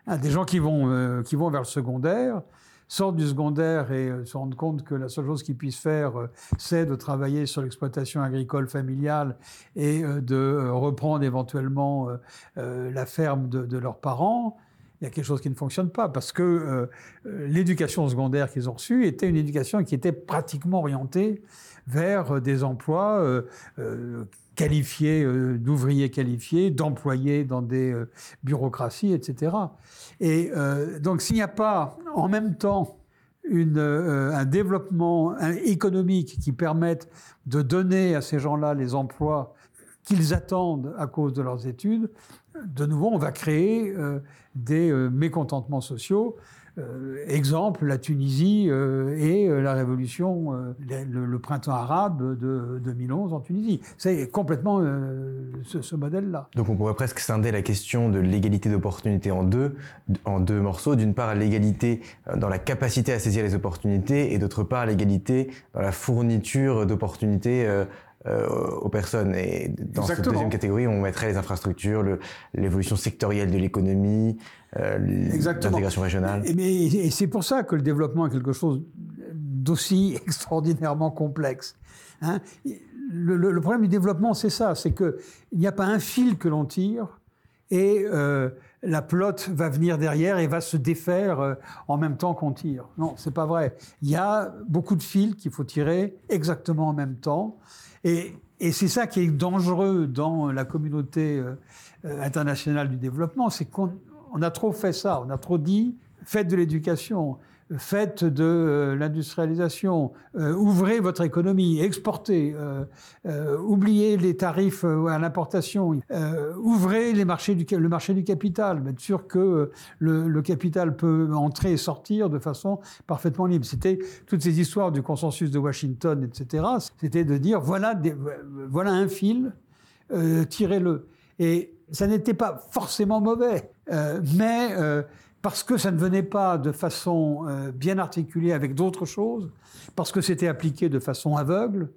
Hein, des gens qui vont, qui vont vers le secondaire, sortent du secondaire et euh, se rendent compte que la seule chose qu'ils puissent faire, euh, c'est de travailler sur l'exploitation agricole familiale et euh, de reprendre éventuellement la ferme de, leurs parents, il y a quelque chose qui ne fonctionne pas parce que l'éducation secondaire qu'ils ont reçue était une éducation qui était pratiquement orientée vers des emplois qualifiés, d'ouvriers qualifiés, d'employés dans des bureaucraties, etc. Et euh, donc s'il n'y a pas en même temps une, euh, un développement économique qui permette de donner à ces gens-là les emplois qu'ils attendent à cause de leurs études, de nouveau, on va créer euh, des mécontentements sociaux euh, exemple, la Tunisie euh, et euh, la révolution, le, printemps arabe de 2011 en Tunisie. C'est complètement ce, modèle-là. Donc on pourrait presque scinder la question de l'égalité d'opportunités en deux, en deux morceaux. D'une part, l'égalité dans la capacité à saisir les opportunités et d'autre part, l'égalité dans la fourniture d'opportunités aux personnes. Et dans cette deuxième catégorie, on mettrait les infrastructures, l'évolution sectorielle de l'économie, euh, l'intégration régionale. Et, et c'est pour ça que le développement est quelque chose d'aussi extraordinairement complexe. Hein. le, problème du développement, c'est ça, c'est qu'il n'y a pas un fil que l'on tire et euh, la pelote va venir derrière et va se défaire euh, en même temps qu'on tire. Non, c'est pas vrai. Il y a beaucoup de fils qu'il faut tirer exactement en même temps. Et, et c'est ça qui est dangereux dans la communauté internationale du développement, c'est qu'on on a trop fait ça, on a trop dit, faites de l'éducation, faites de l'industrialisation, ouvrez votre économie, exportez, oubliez les tarifs à l'importation, ouvrez les marchés du, le marché du capital, être sûr que le, capital peut entrer et sortir de façon parfaitement libre. C'était toutes ces histoires du consensus de Washington, etc. C'était de dire voilà, voilà un fil, tirez-le. Et ça n'était pas forcément mauvais, euh, mais euh, parce que ça ne venait pas de façon euh, bien articulée avec d'autres choses, parce que c'était appliqué de façon aveugle,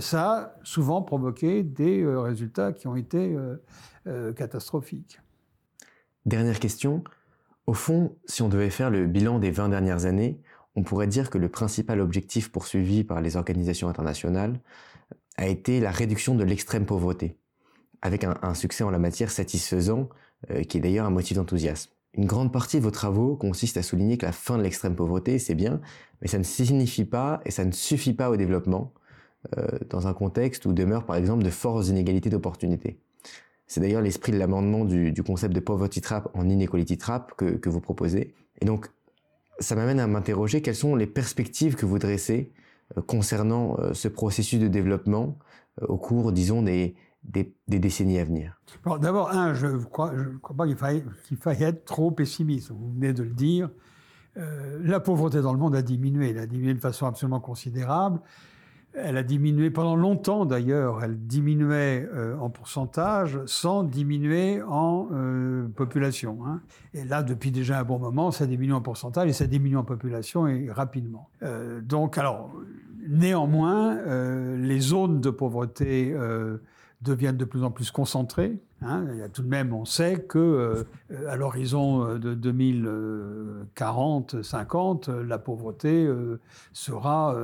ça a souvent provoqué des résultats qui ont été catastrophiques. Dernière question. Au fond, si on devait faire le bilan des 20 dernières années, on pourrait dire que le principal objectif poursuivi par les organisations internationales a été la réduction de l'extrême pauvreté avec un, succès en la matière satisfaisant, qui est d'ailleurs un motif d'enthousiasme. Une grande partie de vos travaux consiste à souligner que la fin de l'extrême pauvreté, c'est bien, mais ça ne signifie pas et ça ne suffit pas au développement, euh, dans un contexte où demeurent par exemple de fortes inégalités d'opportunités. C'est d'ailleurs l'esprit de l'amendement du, concept de poverty trap en inequality trap que, que vous proposez. Et donc, ça m'amène à m'interroger quelles sont les perspectives que vous dressez euh, concernant ce processus de développement au cours, disons, des, des, décennies à venir D'abord, un, je ne crois, pas qu'il faille, qu'il faille, être trop pessimiste. Vous venez de le dire. Euh, la pauvreté dans le monde a diminué. Elle a diminué de façon absolument considérable. Elle a diminué pendant longtemps d'ailleurs. Elle diminuait euh, en pourcentage sans diminuer en euh, population. Hein. Et là, depuis déjà un bon moment, ça diminue en pourcentage et ça diminue en population et rapidement. donc, alors, néanmoins, les zones de pauvreté deviennent de plus en plus concentrés. Hein. Il y a tout de même, on sait que euh, à l'horizon euh, de 2040-50, la pauvreté euh, sera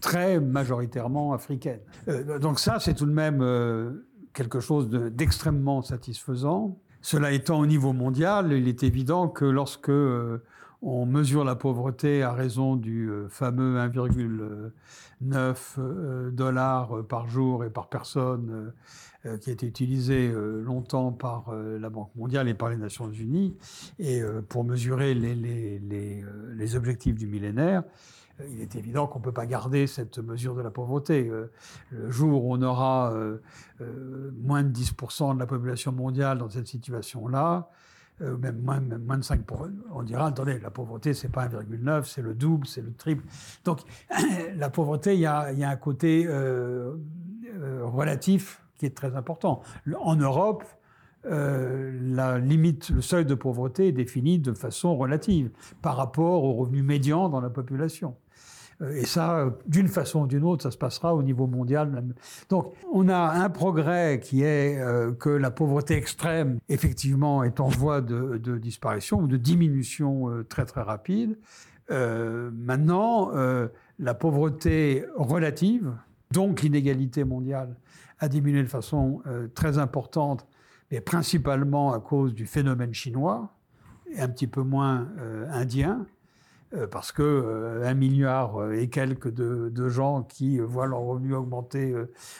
très majoritairement africaine. donc ça, c'est tout de même quelque chose d'extrêmement satisfaisant. Cela étant au niveau mondial, il est évident que lorsque on mesure la pauvreté à raison du fameux 1,9 dollars par jour et par personne euh, qui a été utilisé euh, longtemps par euh, la Banque mondiale et par les Nations unies, et pour mesurer les, les objectifs du millénaire il est évident qu'on ne peut pas garder cette mesure de la pauvreté. Le jour où on aura moins de 10% de la population mondiale dans cette situation-là, même moins, moins de 5%, on dira, attendez, la pauvreté, c'est pas 1,9, c'est le double, c'est le triple. Donc, la pauvreté, il y a, y a, un côté relatif qui est très important. En Europe, euh, la limite, le seuil de pauvreté est défini de façon relative par rapport au revenu médian dans la population. Euh, et ça, d'une façon ou d'une autre, ça se passera au niveau mondial. Donc, on a un progrès qui est euh, que la pauvreté extrême, effectivement, est en voie de, disparition ou de diminution très très rapide. maintenant, la pauvreté relative, donc l'inégalité mondiale, a diminué de façon euh, très importante, mais principalement à cause du phénomène chinois et un petit peu moins euh, indien. Euh, parce que euh, un milliard euh, et quelques de, gens qui voient leur revenu augmenter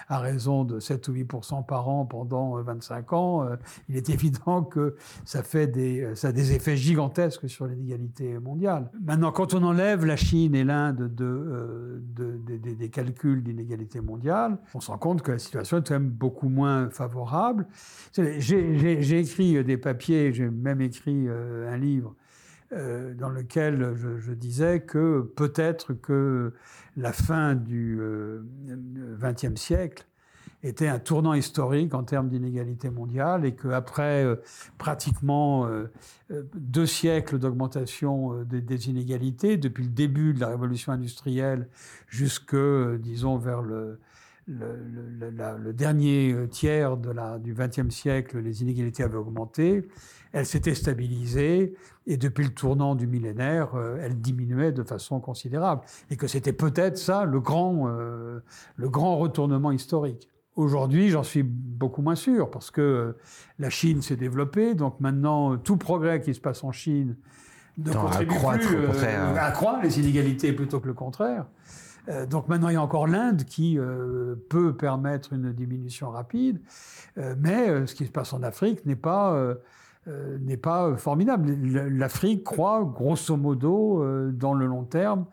à raison de 7 ou 8% par an pendant 25 ans, il est évident que ça fait des, a des effets gigantesques sur l'inégalité mondiale. Maintenant, quand on enlève la Chine et l'Inde de, de, de, des calculs d'inégalité mondiale, on se rend compte que la situation est quand même beaucoup moins favorable. J'ai écrit des papiers, j'ai même écrit un livre euh, dans lequel je, disais que peut-être que la fin du XXe euh, siècle était un tournant historique en termes d'inégalité mondiale et qu'après euh, pratiquement deux siècles d'augmentation des, inégalités, depuis le début de la révolution industrielle jusque, disons, vers le, dernier tiers du XXe siècle, les inégalités avaient augmenté elle s'était stabilisée et depuis le tournant du millénaire, euh, elle diminuait de façon considérable. Et que c'était peut-être ça le grand, euh, le grand retournement historique. Aujourd'hui, j'en suis beaucoup moins sûr parce que euh, la Chine s'est développée, donc maintenant tout progrès qui se passe en Chine ne contribue plus à accroître les inégalités plutôt que le contraire. donc maintenant, il y a encore l'Inde qui peut permettre une diminution rapide, mais ce qui se passe en Afrique n'est pas euh, n'est pas formidable. L'Afrique croît grosso modo euh, dans le long terme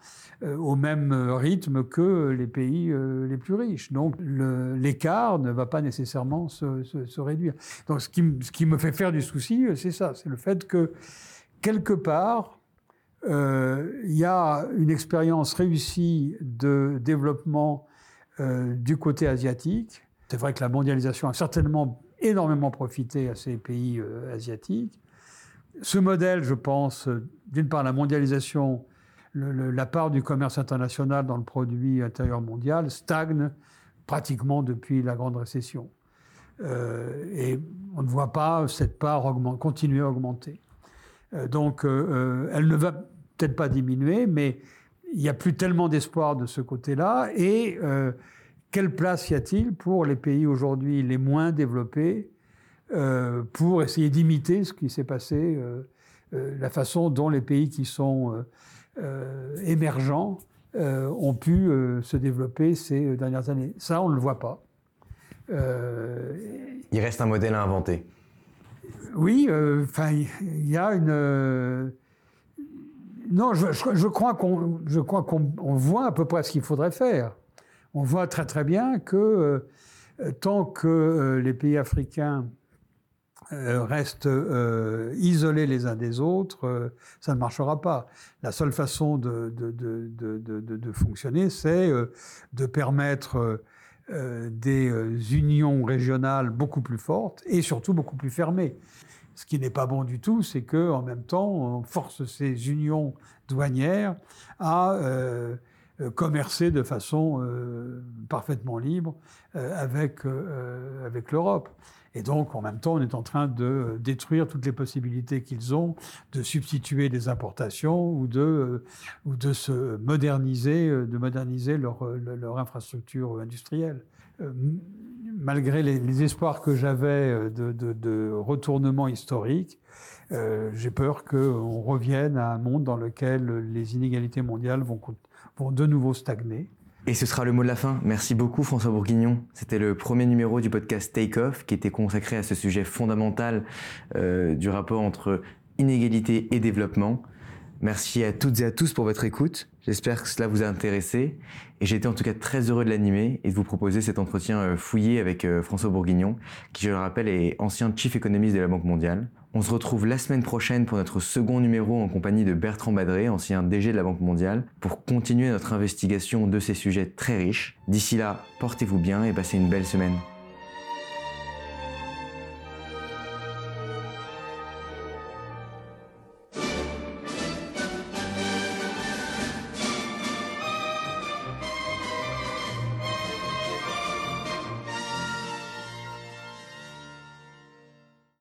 euh, au même rythme que les pays les plus riches. Donc l'écart ne va pas nécessairement se, réduire. Donc ce qui, me fait faire du souci, c'est ça, c'est le fait que quelque part, il y a une expérience réussie de développement du côté asiatique. C'est vrai que la mondialisation a certainement énormément profité à ces pays euh, asiatiques. Ce modèle, je pense, euh, d'une part, la mondialisation, la part du commerce international dans le produit intérieur mondial stagne pratiquement depuis la grande récession. Euh, et on ne voit pas cette part continuer à augmenter. donc, elle ne va peut-être pas diminuer, mais il n'y a plus tellement d'espoir de ce côté-là. Et quelle place y a-t-il pour les pays aujourd'hui les moins développés euh, pour essayer d'imiter ce qui s'est passé, euh, euh, la façon dont les pays qui sont émergents ont pu se développer ces dernières années Ça, on ne le voit pas. Il reste un modèle à inventer. Oui, enfin, il y a une. Non, je, je crois qu'on voit à peu près ce qu'il faudrait faire on voit très très bien que euh, tant que euh, les pays africains euh, restent isolés les uns des autres, ça ne marchera pas. La seule façon de, de, fonctionner, c'est de permettre des unions régionales beaucoup plus fortes et surtout beaucoup plus fermées. Ce qui n'est pas bon du tout, c'est qu'en même temps, on force ces unions douanières à commercer de façon euh, parfaitement libre euh, avec, avec l'Europe. Et donc, en même temps, on est en train de détruire toutes les possibilités qu'ils ont de substituer des importations ou de, ou de se moderniser, de moderniser leur, leur infrastructure industrielle. Malgré les, espoirs que j'avais de, de, de, retournement historique, j'ai peur qu'on revienne à un monde dans lequel les inégalités mondiales vont pour de nouveau stagner. Et ce sera le mot de la fin. Merci beaucoup François Bourguignon. C'était le premier numéro du podcast Take Off qui était consacré à ce sujet fondamental euh, du rapport entre inégalité et développement. Merci à toutes et à tous pour votre écoute. J'espère que cela vous a intéressé. Et j'ai été en tout cas très heureux de l'animer et de vous proposer cet entretien euh, fouillé avec euh, François Bourguignon, qui je le rappelle est ancien chief économiste de la Banque mondiale. On se retrouve la semaine prochaine pour notre second numéro en compagnie de Bertrand Badré, ancien DG de la Banque mondiale, pour continuer notre investigation de ces sujets très riches. D'ici là, portez-vous bien et passez une belle semaine.